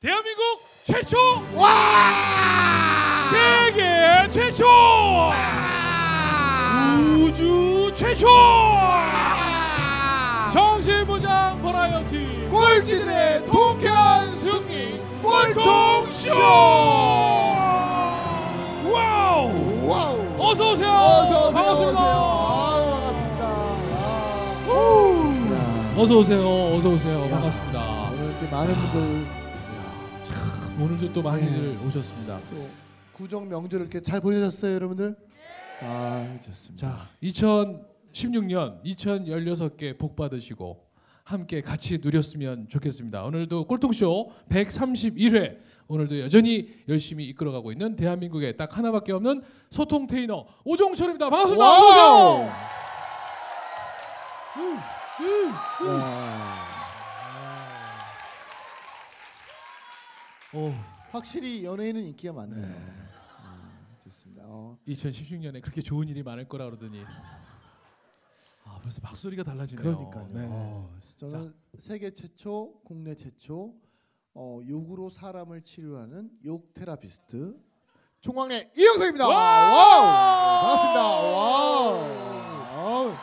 대한민국 최초 와! 세계 최초 우주 최초 정신무장 버라이어티 꼴찌들의 통쾌한 승리 꼴통쇼! 와우 와우! 어서 오세요 어서 오세요. 반갑습니다 아유, 반갑습니다. 야. 어서 오세요 어서 오세요 야. 반갑습니다 오늘 이렇게 많은 분들 오늘도 또 많이들 네. 오셨습니다 또 구정 명절 이렇게 잘 보내셨어요, 여러분들? 아, 좋습니다. 자 2016년 2016개 복 받으시고 함께 같이 누렸으면 좋겠습니다. 오늘도 꼴통쇼 131회 오늘도 여전히 열심히 이끌어가고 있는 대한민국에 딱 하나밖에 없는 소통 테이너 오종철입니다. 반갑습니다. 와우! 어서 오 오, 확실히 연예인은 인기가 많네요. 음, 좋습니다. 어, 2016년에 그렇게 좋은 일이 많을 거라 그러더니 아 벌써 박수 소리가 달라지네요. 그러니까요. 네. 어, 저는 세계 최초, 국내 최초 어, 욕으로 사람을 치료하는 욕 therapist 총각네 이영석입니다. 와우! 와우! 반갑습니다. 와우! 와우!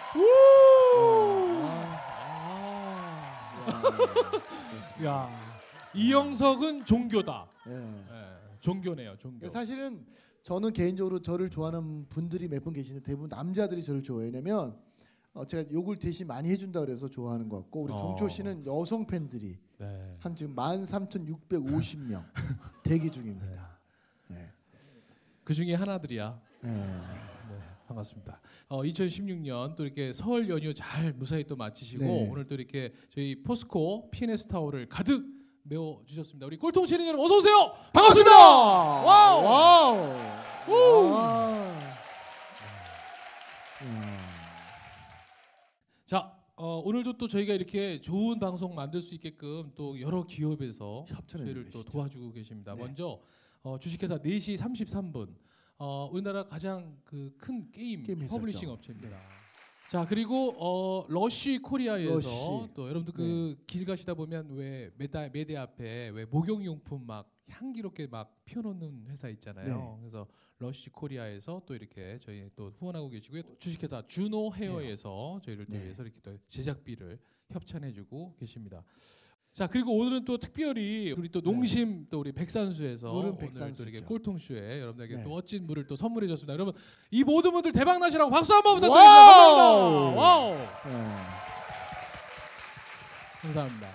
아, 야 이영석은 종교다. 예. 예, 종교네요, 종교. 사실은 저는 개인적으로 저를 좋아하는 분들이 몇 분 계시는데 대부분 남자들이 저를 좋아해요. 왜냐면 어, 제가 욕을 대신 많이 해준다 그래서 좋아하는 것 같고 우리 어. 종초 씨는 여성 팬들이 네. 한 지금 13,650명 대기 중입니다. 네. 그 중에 하나들이야. 네. 네, 반갑습니다. 어, 2016년 또 이렇게 설 연휴 잘 무사히 또 마치시고 네. 오늘 또 이렇게 저희 포스코 PNS 타워를 가득 메워 주셨습니다. 우리 꼴통 치는 여러분 어서 오세요. 반갑습니다. 와우. 와우! 우! 와. 음. 자, 어, 오늘도 또 저희가 이렇게 좋은 방송 만들 수 있게끔 또 여러 기업에서 저희를 또 계시죠. 도와주고 계십니다. 네. 먼저 어, 주식회사 4시 33분 어, 우리나라 가장 그 큰 게임, 게임. publishing 업체입니다. 자 그리고 어, Lush Korea에서 Lush. 또 여러분들 그 길 가시다 보면 왜 매대 매대 앞에 왜 목욕용품 막 향기롭게 막 피워놓는 회사 있잖아요. 네. 그래서 Lush Korea에서 또 이렇게 저희 또 후원하고 계시고요. 또 주식회사 주노 헤어에서 저희를 또 네. 위해서 이렇게 또 제작비를 협찬해주고 계십니다. 자 그리고 오늘은 또 특별히 우리 또 농심 또 우리 백산수에서 물은 오늘 또 백산수죠. 이렇게 꼴통쇼에 여러분들에게 네. 또 멋진 물을 또 선물해 줬습니다. 여러분 이 모든 분들 대박 나시라고 박수 한번 부탁드립니다. 와우! 감사합니다. 와우. 네. 감사합니다.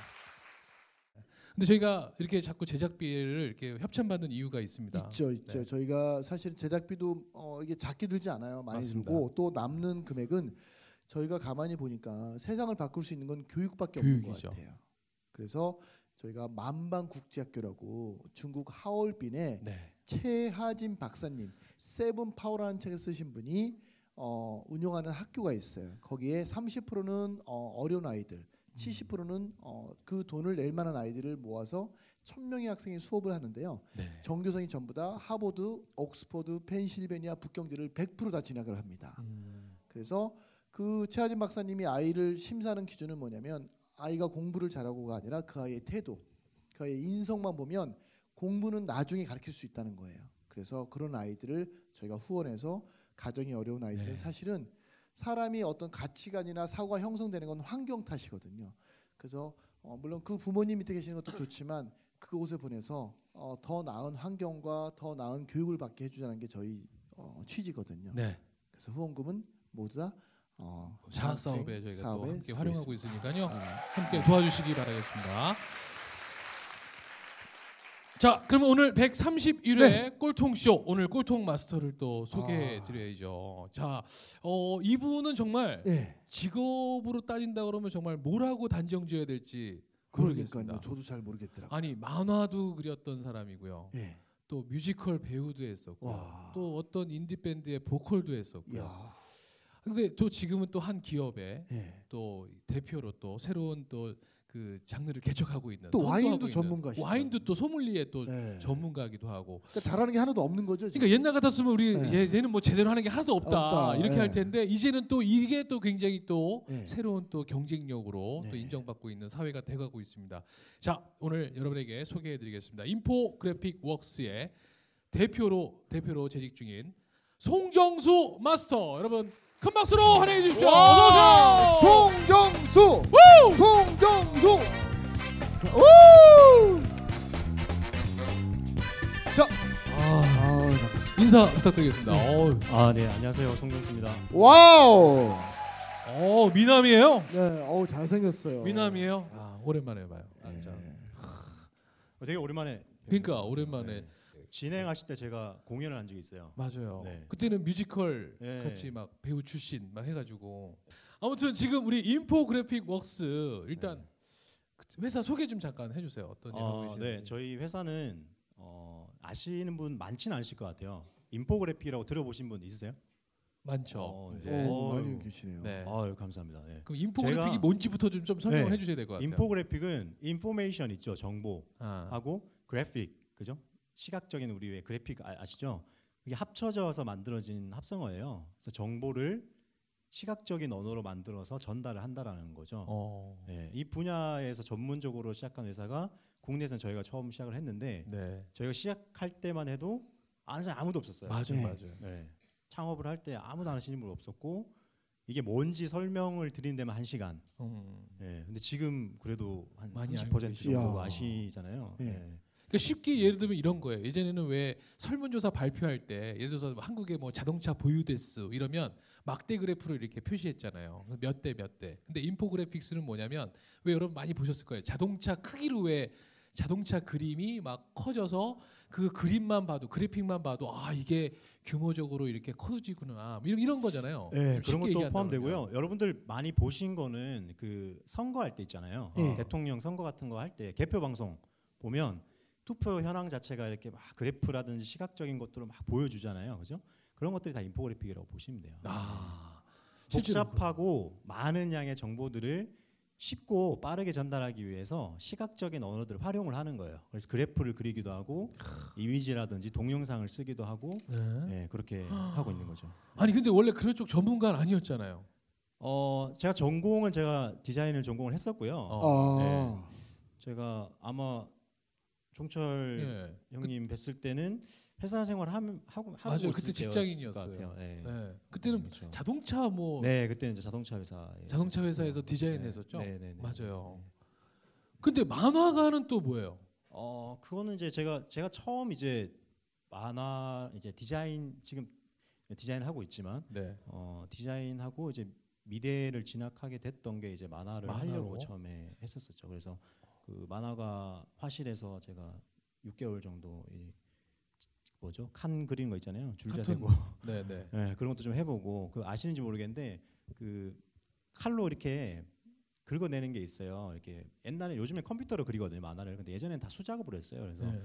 근데 저희가 이렇게 자꾸 제작비를 이렇게 협찬받는 이유가 있습니다. 있죠, 있죠. 네. 저희가 사실 제작비도 어, 이게 작게 들지 않아요. 많이 맞습니다. 들고 또 남는 금액은 저희가 가만히 보니까 세상을 바꿀 수 있는 건 교육밖에 없는 교육이죠. 것 같아요. 그래서 저희가 만방국제학교라고 중국 하얼빈에 네. 최하진 박사님 Seven Power라는 책을 쓰신 분이 어, 운영하는 학교가 있어요. 거기에 30%는 어, 어려운 아이들, 70%는 어, 그 돈을 낼 만한 아이들을 모아서 천 명의 학생이 수업을 하는데요. 네. 전교생이 전부 다 하버드, 옥스퍼드, 펜실베니아 북경대를 100%다 진학을 합니다. 음. 그래서 그 최하진 박사님이 아이를 심사하는 기준은 뭐냐면 아이가 공부를 잘하고가 아니라 그 아이의 태도, 그 아이의 인성만 보면 공부는 나중에 가르칠 수 있다는 거예요. 그래서 그런 아이들을 저희가 후원해서 가정이 어려운 아이들은 네. 사실은 사람이 어떤 가치관이나 사고가 형성되는 건 환경 탓이거든요. 그래서 어, 물론 그 부모님 밑에 계시는 것도 좋지만 그곳에 보내서 어, 더 나은 환경과 더 나은 교육을 받게 해주자는 게 저희 어, 취지거든요. 네. 그래서 후원금은 모두 다 어, 장학 사업에 저희가 또 사업에 함께 쓰고 활용하고 있습니다. 있으니까요. 아, 함께 도와주시기 바라겠습니다. 자, 그러면 오늘 131회 네. 꼴통 쇼 오늘 꼴통 마스터를 또 소개해 드려야죠. 자, 어, 이분은 정말 예. 직업으로 따진다 그러면 정말 뭐라고 단정 지어야 될지 모르겠습니다. 그러니까요. 저도 잘 모르겠더라고요. 아니 만화도 그렸던 사람이고요. 예. 또 뮤지컬 배우도 했었고, 와. 또 어떤 인디 밴드의 보컬도 했었고요. 이야. 근데 또 지금은 또 한 기업에 예. 또 대표로 또 새로운 또 그 장르를 개척하고 있는 또 와인도 있는, 전문가시죠. 와인도 또 소믈리에 또 네. 전문가기도 하고 그러니까 잘하는 게 하나도 없는 거죠. 지금. 그러니까 옛날 같았으면 우리 네. 얘, 얘는 뭐 제대로 하는 게 하나도 없다, 없다. 이렇게 네. 할 텐데 이제는 또 이게 또 굉장히 또 네. 새로운 또 경쟁력으로 또 네. 인정받고 있는 사회가 돼가고 있습니다. 자 오늘 여러분에게 소개해드리겠습니다. Infographic Works의 대표로 대표로 재직 중인 송정수 마스터 여러분 큰 박수로 환영해 주십시오. 어서 오세요. 송정수. 송정수. 우! 자, 아, 아. 인사 부탁드리겠습니다. 어우, 아, 네, 안녕하세요. 송정수입니다. 와우. 어 미남이에요. 네, 어우 잘생겼어요. 미남이에요. 아 오랜만에 봐요. 네. 남자. 어, 되게 오랜만에 그러니까 오랜만에. 네. 진행하실 때 제가 공연을 한 적이 있어요. 맞아요. 네. 그때는 뮤지컬 네. 같이 막 배우 출신 막 해가지고 아무튼 지금 우리 Infographic Works 일단 그 회사 소개 좀 잠깐 해주세요. 어떤 일 하고 어, 계시는지. 네, 저희 회사는 어, 아시는 분 많지는 않으실 것 같아요. 인포그래픽이라고 들어보신 분 있으세요? 많죠. 어. 네. 오, 많이. 계시네요. 네. 아유, 감사합니다. 네. 그럼 인포그래픽이 뭔지부터 좀, 좀 설명을 네. 해주셔야 될 것 같아요. 인포그래픽은 information 있죠, 정보 아, 하고 그래픽, 그죠? 시각적인 우리 왜 그래픽 아, 아시죠? 이게 합쳐져서 만들어진 합성어예요. 그래서 정보를 시각적인 언어로 만들어서 전달을 한다라는 거죠. 어, 네, 이 분야에서 전문적으로 시작한 회사가 국내에서는 저희가 처음 시작을 했는데 네, 저희가 시작할 때만 해도 아는 사람 아무도 없었어요. 맞아요, 네. 맞아요. 네, 창업을 할 때 아무도 아시는 분 없었고 이게 뭔지 설명을 드리는 데만 한 시간. 음. 네, 근데 지금 그래도 한 많이 30% 알고 계시죠. 정도. 아시잖아요. 네. 네. 그러니까 쉽게 예를 들면 이런 거예요. 예전에는 왜 설문조사 발표할 때 예를 들어서 한국의 뭐 자동차 보유 대수 이러면 막대 그래프로 이렇게 표시했잖아요. 몇 대 몇 대. 근데 인포그래픽스는 뭐냐면 왜 여러분 많이 보셨을 거예요. 자동차 크기로 왜 자동차 그림이 막 커져서 그 그림만 봐도 그래픽만 봐도 아 이게 규모적으로 이렇게 커지구나 뭐 이런 이런 거잖아요. 네, 좀 그런 것도. 포함되고요. 여러분들 많이 보신 거는 그 선거할 때 있잖아요. 네. 대통령 선거 같은 거 할 때 개표 방송 보면 투표 현황 자체가 이렇게 막 그래프라든지 시각적인 것들을 막 보여주잖아요. 그죠? 그런 것들이 다 인포그래픽이라고 보시면 돼요. 아 복잡하고 많은 양의 정보들을 쉽고 빠르게 전달하기 위해서 시각적인 언어들을 활용을 하는 거예요. 그래서 그래프를 그리기도 하고 이미지라든지 동영상을 쓰기도 하고 네. 네, 그렇게 하고 있는 거죠. 아니 근데 원래 그런 쪽 전문가는 아니었잖아요. 어, 제가 전공은 제가 디자인을 전공을 했었고요. 어. 아, 제가 아마 종철 예. 형님 뵀을 때는 회사 생활 하면 하고 하고 맞아요. 그때 직장인이었어요. 네. 네. 그때는 그렇죠. 자동차 뭐 네, 그때는 이제 자동차 회사 자동차 회사에서 디자인 했었죠? 네, 네, 네. 맞아요. 네. 근데 만화가는 또 뭐예요? 어, 그거는 이제 제가 제가 처음 이제 만화 이제 디자인 지금 디자인을 하고 있지만 네. 어, 디자인하고 이제 미대를 진학하게 됐던 게 이제 만화를 만화로? 하려고 처음에 했었었죠. 그래서 그 만화가 화실에서 제가 6개월 정도 이 뭐죠 칸 그리는 거 있잖아요 줄자 카툰. 세고 네, 네. 네, 그런 것도 좀 해보고 그 아시는지 모르겠는데 그 칼로 이렇게 긁어내는 게 있어요. 이렇게 옛날에 요즘에 컴퓨터로 그리거든요 만화를. 근데 예전엔 다 수작업으로 했어요. 그래서 네.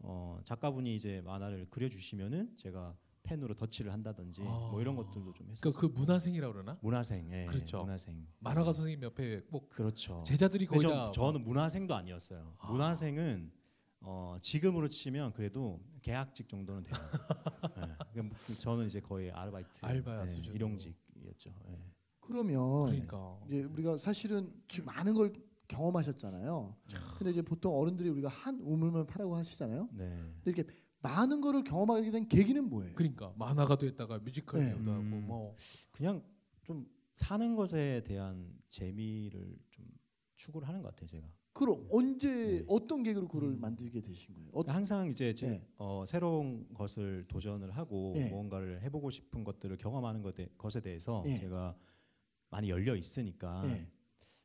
어, 작가분이 이제 만화를 그려주시면은 제가 펜으로 덧칠을 한다든지 아. 뭐 이런 것들도 좀 했었어요. 그러니까 그 문화생이라고 그러나? 문화생, 예, 그렇죠. 문화생. 만화가 선생님 옆에 꼭 그렇죠. 제자들이 거의 근데 다 저, 는 문화생도 아니었어요. 아. 문화생은 어, 지금으로 치면 그래도 계약직 정도는 돼요. 예. 그러니까 저는 이제 거의 아르바이트, 알바 예, 수준으로. 일용직이었죠. 예. 그러면 그러니까. 이제 우리가 사실은 지금 많은 걸 경험하셨잖아요. 근데 이제 보통 어른들이 우리가 한 우물만 파라고 하시잖아요. 네. 근데 이렇게 많은 거를 경험하게 된 계기는 뭐예요? 그러니까 만화가도 했다가 뮤지컬 네. 배우도 하고 음. 뭐 그냥 좀 사는 것에 대한 재미를 좀 추구를 하는 것 같아요, 제가. 그럼 언제 네. 어떤 계기로 그걸 음. 만들게 되신 거예요? 어, 항상 이제 제, 네. 어, 새로운 것을 도전을 하고 네. 무언가를 해보고 싶은 것들을 경험하는 것에, 것에 대해서 네. 제가 많이 열려 있으니까 네.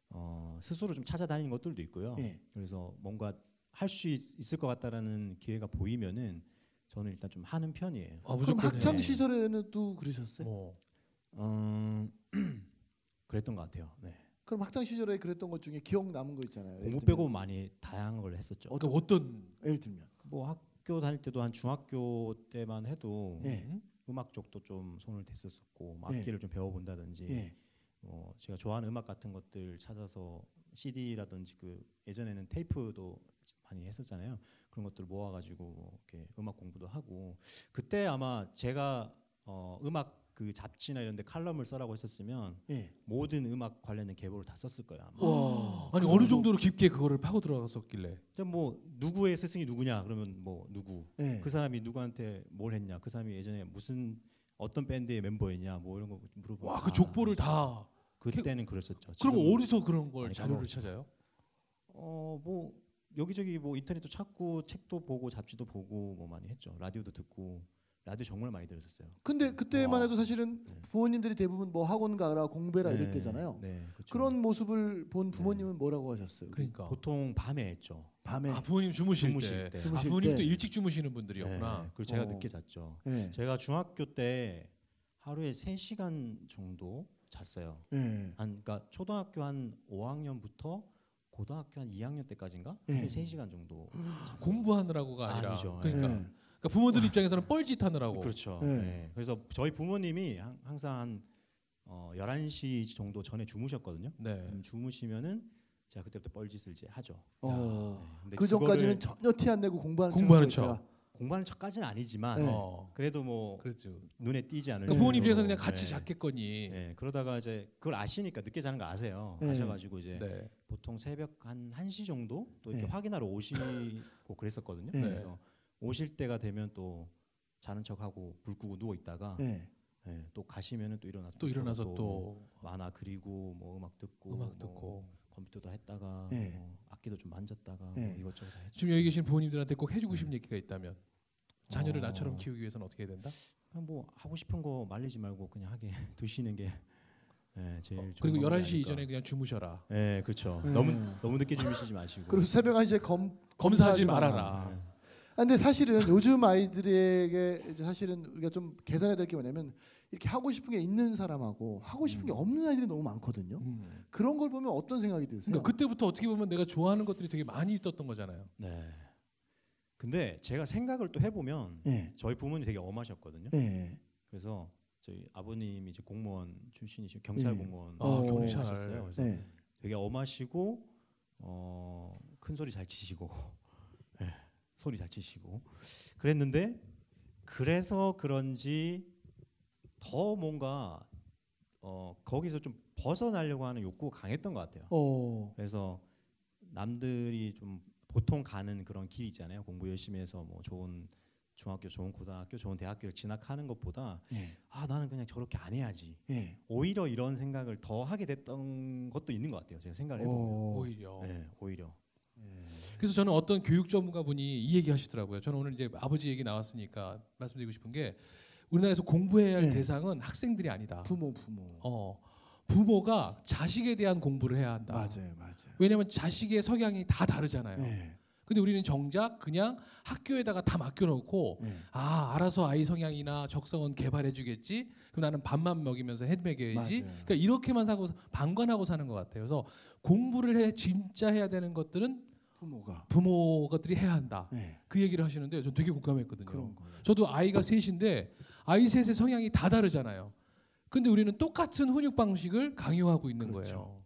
어, 스스로 좀 찾아다니는 것들도 있고요. 네. 그래서 뭔가 할 수 있을 것 같다라는 기회가 보이면은 저는 일단 좀 하는 편이에요. 아, 그럼 학창 해. 시절에는 또 그러셨어요? 뭐 음, 그랬던 것 같아요. 네. 그럼 학창 시절에 그랬던 것 중에 기억 남은 거 있잖아요. 예를 공부 들면, 빼고 많이 다양한 걸 했었죠. 어, 그러니까 어떤 예를 들면 뭐 학교 다닐 때도 한 중학교 때만 해도 네. 음? 음악 쪽도 좀 손을 댔었고 뭐 네. 악기를 좀 배워본다든지 예. 뭐 제가 좋아하는 음악 같은 것들 찾아서 CD라든지 그 예전에는 테이프도 많이 했었잖아요. 그런 것들 모아가지고 뭐 이렇게 음악 공부도 하고 그때 아마 제가 어, 음악 그 잡지나 이런데 칼럼을 써라고 했었으면 예. 모든 음악 관련된 계보를 다 썼을 거예요. 아마. 와. 아니 그 어느 정도- 정도로 깊게 그거를 파고 들어갔었길래. 뭐 누구의 스승이 누구냐 그러면 뭐 누구 예. 그 사람이 누구한테 뭘 했냐 그 사람이 예전에 무슨 어떤 밴드의 멤버였냐 뭐 이런 거 물어보고 와그 족보를 다. 그때는 그랬었죠. 그럼 어디서 그런 걸 많이 자료를. 찾아요? 어, 뭐 여기저기 뭐 인터넷도 찾고 책도 보고 잡지도 보고 뭐 많이 했죠. 라디오도 듣고 라디오 정말 많이 들었었어요. 근데 그때만 와. 해도 사실은 네. 부모님들이 대부분 뭐 학원 가라 공부해라 이럴 네, 때잖아요. 네, 그렇죠. 그런 모습을 본 부모님은 뭐라고 하셨어요? 그러니까. 보통 밤에 했죠. 밤에. 아 부모님 주무실, 주무실 때. 때. 아, 주무실 부모님도 때. 일찍 주무시는 분들이었구나. 네, 그리고 제가 어. 늦게 잤죠. 예. 제가 중학교 때 하루에 3시간 정도 잤어요. 예. 한 그러니까 초등학교 한 5학년부터 고등학교 한 2학년 때까지인가? 예. 하루에 3시간 정도 잤어요. 공부하느라고가 아니라. 아니죠. 그러니까, 예. 그러니까 부모들 입장에서는 뻘짓 하느라고. 그렇죠. 네. 네. 그래서 저희 부모님이 항- 항상 한 어, 11시 정도 전에 주무셨거든요. 네. 그럼 주무시면은 제가 그때부터 뻘짓을 이제 하죠. 어. 네. 근데 그 전까지는 전혀 티 안 내고 공부하는 공부하는 척. 척. 공부하는 척까지는 아니지만 네. 어. 그래도 뭐 그렇죠. 눈에 띄지 않을 그러니까 부모님 정도로, 입장에서 그냥 같이 네. 잤겠거니. 네. 그러다가 이제 그걸 아시니까 늦게 자는 거 아세요. 네. 아셔가지고 이제 네. 보통 새벽 한 1시 정도 또 이렇게 네. 확인하러 오시고 그랬었거든요. 네. 그래서 오실 때가 되면 또 자는 척하고 불 끄고 누워 있다가 예. 네, 또 가시면은 또 일어나서 또 일어나서 또또 만화 그리고 뭐 음악 듣고 음악 뭐 듣고. 컴퓨터도 했다가 네. 뭐 악기도 좀 만졌다가 네. 뭐 이것저것 다 했죠. 지금 여기 계신 부모님들한테 꼭 해주고 싶은 얘기가 있다면 자녀를 어. 나처럼 키우기 위해서는 어떻게 해야 된다? 그냥 뭐 하고 싶은 거 말리지 말고 그냥 하게 두시는 게 네, 제일 어, 좋은 그리고 방법이 11시 아닐까. 이전에 그냥 주무셔라. 네, 그렇죠. 네. 너무 너무 늦게 주무시지 마시고. 그리고 새벽 1시에 검 검사하지. 말아라. 네. 아, 근데 사실은 요즘 아이들에게 이제 사실은 우리가 좀 개선해야 될 게 뭐냐면 이렇게 하고 싶은 게 있는 사람하고 하고 싶은 게 음. 없는 아이들이 너무 많거든요. 음. 그런 걸 보면 어떤 생각이 드세요? 그러니까 그때부터 어떻게 보면 내가 좋아하는 것들이 되게 많이 있었던 거잖아요. 네. 근데 제가 생각을 또 해보면 예. 저희 부모님 되게 엄하셨거든요. 예. 그래서 저희 아버님이 이제 공무원 출신이시고 경찰 예. 공무원 아, 어. 경찰. 하셨어요. 그래서 예. 되게 엄하시고 어, 큰 소리 잘 치시고 예, 소리 잘 치시고 그랬는데 그래서 그런지 더 뭔가 어, 거기서 좀 벗어나려고 하는 욕구가 강했던 것 같아요. 어. 그래서 남들이 좀 보통 가는 그런 길 있잖아요. 공부 열심히 해서 뭐 좋은 중학교, 좋은 고등학교, 좋은 대학교를 진학하는 것보다 예. 아 나는 그냥 저렇게 안 해야지. 예. 오히려 이런 생각을 더 하게 됐던 것도 있는 것 같아요. 제가 생각을 해보면. 어. 오히려. 네, 오히려. 그래서 저는 어떤 교육 전문가분이 이 얘기 하시더라고요. 저는 오늘 이제 아버지 얘기 나왔으니까 말씀드리고 싶은 게 우리나라에서 공부해야 할 네. 대상은 학생들이 아니다. 부모 부모. 어, 부모가 자식에 대한 공부를 해야 한다. 맞아요, 맞아요. 왜냐하면 자식의 성향이 다 다르잖아요. 예. 근데 우리는 정작 그냥 학교에다가 다 맡겨놓고 예. 아 알아서 아이 성향이나 적성은 개발해주겠지. 그럼 나는 밥만 먹이면서. 맞아요. 그러니까 이렇게만 사고 방관하고 사는 것 같아요. 그래서 공부를 해 진짜 해야 되는 것들은 부모가. 부모들이 해야 한다. 예. 그 얘기를 하시는데 전 되게 공감했거든요. 그런 거예요. 저도 아이가 셋인데 아이 셋의 성향이 다 다르잖아요. 근데 우리는 똑같은 훈육 방식을 강요하고 있는 그렇죠. 거예요.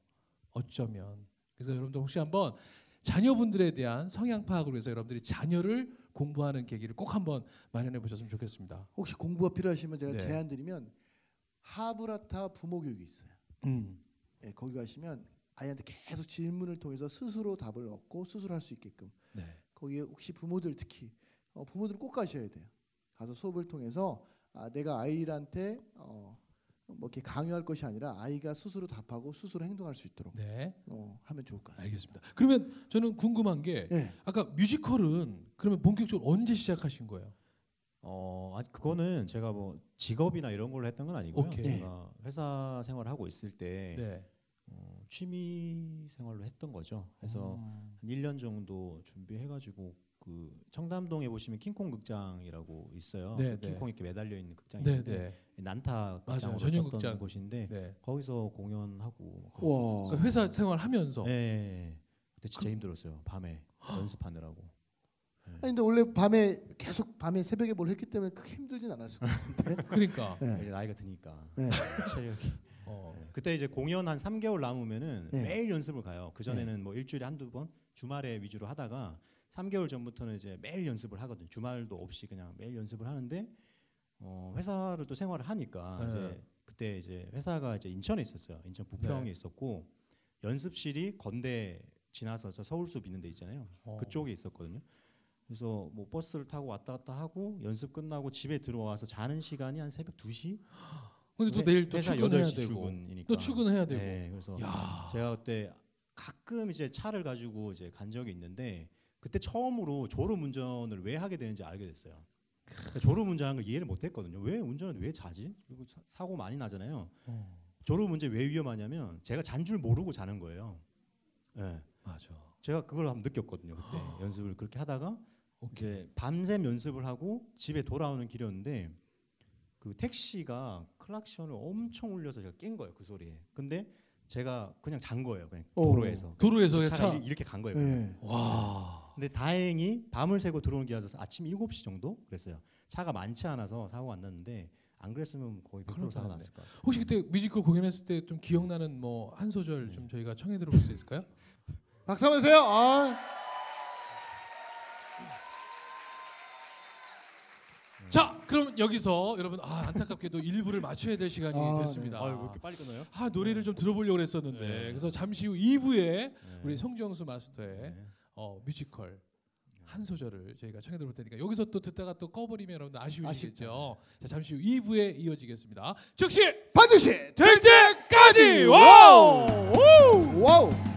어쩌면. 그래서 여러분들 혹시 한번 자녀분들에 대한 성향 파악을 위해서 여러분들이 자녀를 공부하는 계기를 꼭 한번 마련해 보셨으면 좋겠습니다. 혹시 공부가 필요하시면 제가 네. 제안 드리면 하브라타 부모 교육이 있어요. 음. 예, 거기 가시면 아이한테 계속 질문을 통해서 스스로 답을 얻고 스스로 할 수 있게끔 네. 거기에 혹시 부모들 특히 어, 부모들 꼭 가셔야 돼요. 가서 수업을 통해서 아, 내가 아이한테 어, 뭐 이렇게 강요할 것이 아니라 아이가 스스로 답하고 스스로 행동할 수 있도록 네. 어, 하면 좋을 것 같습니다. 알겠습니다. 그러면 저는 궁금한 게 예, 아까 뮤지컬은 그러면 본격적으로 언제 시작하신 거예요? 어, 아니 그거는 제가 뭐 직업이나 이런 걸로 했던 건 아니고요. 오케이. 제가 회사 생활을 하고 있을 때 네. 어, 취미 생활로 했던 거죠. 그래서 음. 한 1년 정도 준비해 가지고 그 청담동에 보시면 킹콩 극장이라고 있어요. 네, 그 네. 킹콩 이렇게 매달려 있는 극장이 네, 있는데 네. 난타 맞아요. 극장으로 전용 썼던 극장. 곳인데 네. 거기서 공연하고. 그러니까 회사 생활하면서 네. 그때 진짜 힘들었어요. 밤에 연습하느라고. 네. 아니 근데 원래 밤에 계속 밤에 새벽에 뭘 했기 때문에 크게 힘들진 않았을 것 같은데. 그러니까 예. 이제 나이가 드니까 네. 체력이 어. 그때 이제 공연 한 3개월 남으면은 네. 매일 연습을 가요. 그 전에는 뭐 일주일에 한두 번 주말에 위주로 하다가 3개월 전부터는 이제 매일 연습을 하거든. 주말도 없이 그냥 매일 연습을 하는데 어, 회사를 또 생활을 하니까 네. 이제 그때 이제 회사가 이제 인천에 있었어요. 인천 부평에 네. 있었고 연습실이 건대 지나서 저 서울숲 있는 데 있잖아요. 어. 그쪽에 있었거든요. 그래서 뭐 버스를 타고 왔다 갔다 하고 연습 끝나고 집에 들어와서 자는 시간이 한 새벽 2시? 근데 또 회- 내일 또 회사 출근해야 8시 되고 출근이니까. 또 출근해야 되고. 네, 그래서 야. 제가 그때 가끔 이제 차를 가지고 이제 간 적이 있는데 그때 처음으로 졸음 운전을 왜 하게 되는지 알게 됐어요. 그러니까 졸음 운전하는 걸 이해를 못 했거든요. 왜 운전을 왜 자지? 그리고 사- 사고 많이 나잖아요. 어. 졸음 운전 왜 위험하냐면 제가 잔 줄 모르고 자는 거예요. 예. 맞아. 제가 그걸 한번 느꼈거든요. 그때 연습을 그렇게 하다가 오케이. 이제 밤샘 연습을 하고 집에 돌아오는 길이었는데 그 택시가 클락션을 엄청 울려서 제가 깬 거예요 그 소리에. 근데 제가 그냥 잔 거예요 그냥 오. 도로에서. 도로에서 차. 이렇게 간 거예요. 네. 와. 근데 다행히 밤을 새고 들어오는 길이라서 아침 7시 정도 그랬어요. 차가 많지 않아서 사고가 안 났는데 안 그랬으면 거의 100% 큰일 사고. 났을 거예요. 혹시 그때 뮤지컬 공연했을 때 좀 기억나는 뭐 한 소절 좀 저희가 청해 들어볼 수 있을까요? 박수 한번 주세요. 아. 그럼 여기서 여러분 아 안타깝게도 일부를 맞춰야 될 시간이 아, 됐습니다. 아유 왜 이렇게 빨리 끊어요? 아 노래를 좀 들어보려고 했었는데 네. 그래서 잠시 후 2부에 네. 우리 성정수 마스터의 네. 어, 뮤지컬 한 소절을 저희가 청해 들어볼 테니까 여기서 또 듣다가 또 꺼버리면 여러분 아쉬우시겠죠. 자 잠시 후 2부에 이어지겠습니다. 즉시 반드시 될 때까지 와우! 와우.